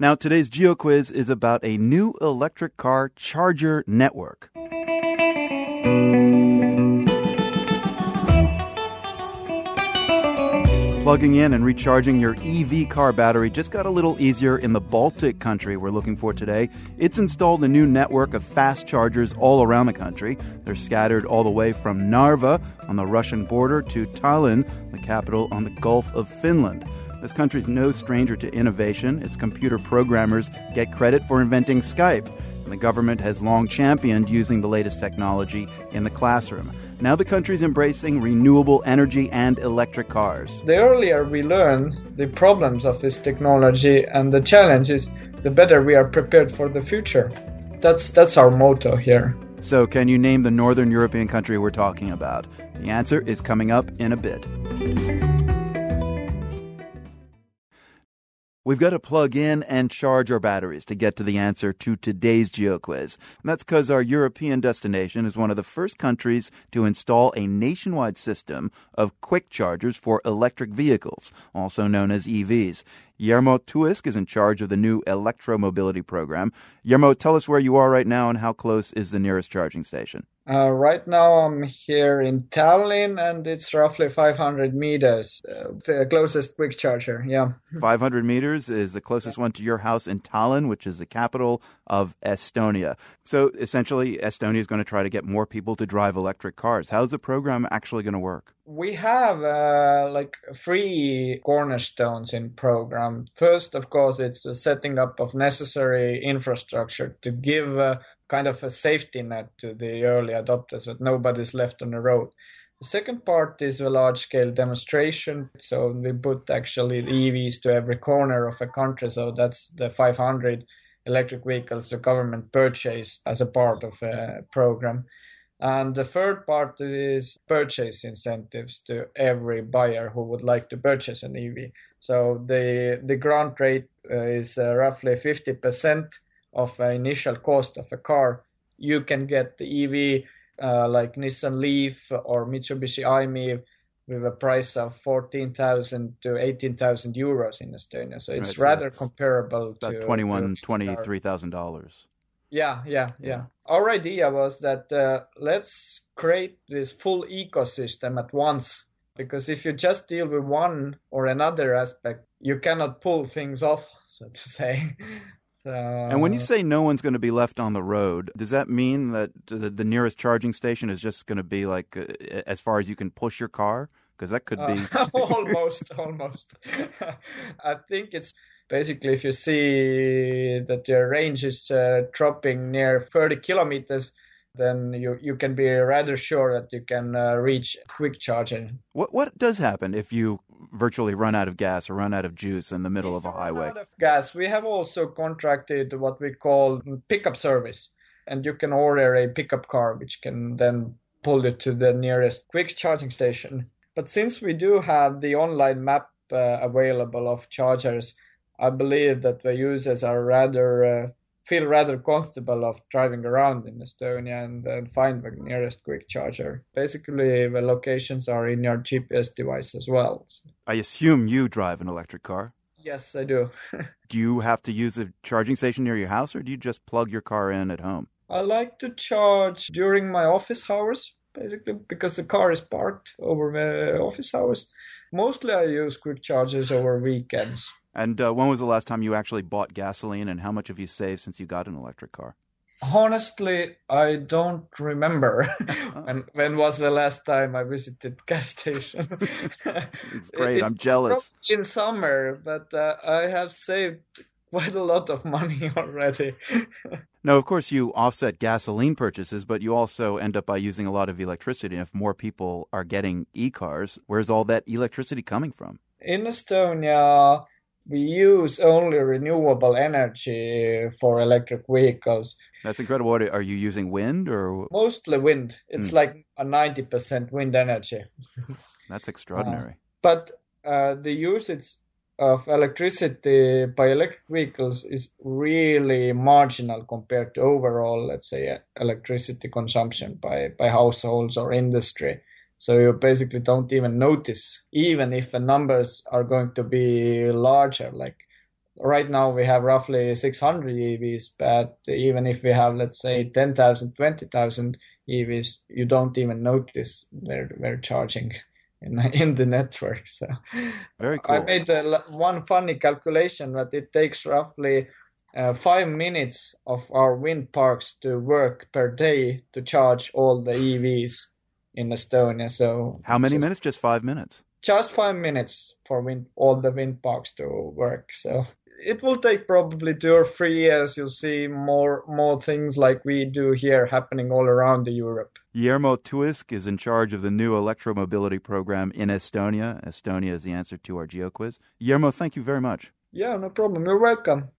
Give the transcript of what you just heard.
Now, today's GeoQuiz is about a new electric car charger network. Plugging in and recharging your EV car battery just got a little easier in the Baltic country we're looking for today. It's installed a new network of fast chargers all around the country. They're scattered all the way from Narva on the Russian border to Tallinn, the capital on the Gulf of Finland. This country's no stranger to innovation. Its computer programmers get credit for inventing Skype, and the government has long championed using the latest technology in the classroom. Now the country's embracing renewable energy and electric cars. The earlier we learn the problems of this technology and the challenges, the better we are prepared for the future. That's that's our motto here. So, can you name the northern European country we're talking about? The answer is coming up in a bit. We've got to plug in and charge our batteries to get to the answer to today's GeoQuiz. And that's because our European destination is one of the first countries to install a nationwide system of quick chargers for electric vehicles, also known as EVs. Jarmo Tuisk is in charge of the new electromobility program. Jarmo, tell us where you are right now and how close is the nearest charging station. Uh, right now, I'm here in Tallinn, and it's roughly 500 meters. Uh, the closest quick charger, yeah. 500 meters is the closest one to your house in Tallinn, which is the capital of Estonia. So essentially, Estonia is going to try to get more people to drive electric cars. How's the program actually going to work? We have uh, like three cornerstones in program. First, of course, it's the setting up of necessary infrastructure to give uh, kind of a safety net to the early adopters that nobody's left on the road. The second part is a large scale demonstration. So we put actually EVs to every corner of a country. So that's the 500 electric vehicles the government purchased as a part of a program. And the third part is purchase incentives to every buyer who would like to purchase an EV. So the the grant rate uh, is uh, roughly 50% of the initial cost of a car. You can get the EV uh, like Nissan Leaf or Mitsubishi i-MiEV with a price of 14,000 to 18,000 euros in Estonia. So it's right, so rather comparable about to 21, 23,000 dollars. Yeah, yeah, yeah. Our idea was that uh, let's create this full ecosystem at once because if you just deal with one or another aspect, you cannot pull things off, so to say. so, and when you say no one's going to be left on the road, does that mean that the, the nearest charging station is just going to be like uh, as far as you can push your car? Because that could be uh, almost, almost. I think it's basically if you see that your range is uh, dropping near 30 kilometers then you, you can be rather sure that you can uh, reach quick charging. What what does happen if you virtually run out of gas or run out of juice in the middle if of a highway? Of gas. We have also contracted what we call pickup service, and you can order a pickup car which can then pull you to the nearest quick charging station. But since we do have the online map uh, available of chargers, I believe that the users are rather uh, feel rather comfortable of driving around in Estonia and, and find the nearest quick charger. Basically, the locations are in your GPS device as well. I assume you drive an electric car. Yes, I do. do you have to use a charging station near your house, or do you just plug your car in at home? I like to charge during my office hours, basically, because the car is parked over the office hours. Mostly, I use quick chargers over weekends. And uh, when was the last time you actually bought gasoline, and how much have you saved since you got an electric car? Honestly, I don't remember when when was the last time I visited gas station. it's great. It, I'm jealous. In summer, but uh, I have saved quite a lot of money already. now, of course, you offset gasoline purchases, but you also end up by using a lot of electricity. if more people are getting e-cars, where's all that electricity coming from? In Estonia, we use only renewable energy for electric vehicles. That's incredible. What, are you using wind or mostly wind? It's mm. like a ninety percent wind energy. That's extraordinary. Uh, but uh, the usage of electricity by electric vehicles is really marginal compared to overall, let's say, electricity consumption by by households or industry. So you basically don't even notice, even if the numbers are going to be larger. Like right now we have roughly 600 EVs, but even if we have, let's say, 10,000, 20,000 EVs, you don't even notice they're, they're charging in, in the network. So very cool. I made a, one funny calculation that it takes roughly uh, five minutes of our wind parks to work per day to charge all the EVs in Estonia. So how many just, minutes? Just five minutes. Just five minutes for wind all the wind parks to work. So it will take probably two or three years. You'll see more more things like we do here happening all around the Europe. Jarmo Tuisk is in charge of the new electromobility program in Estonia. Estonia is the answer to our geo quiz. Jarmo, thank you very much. Yeah, no problem. You're welcome.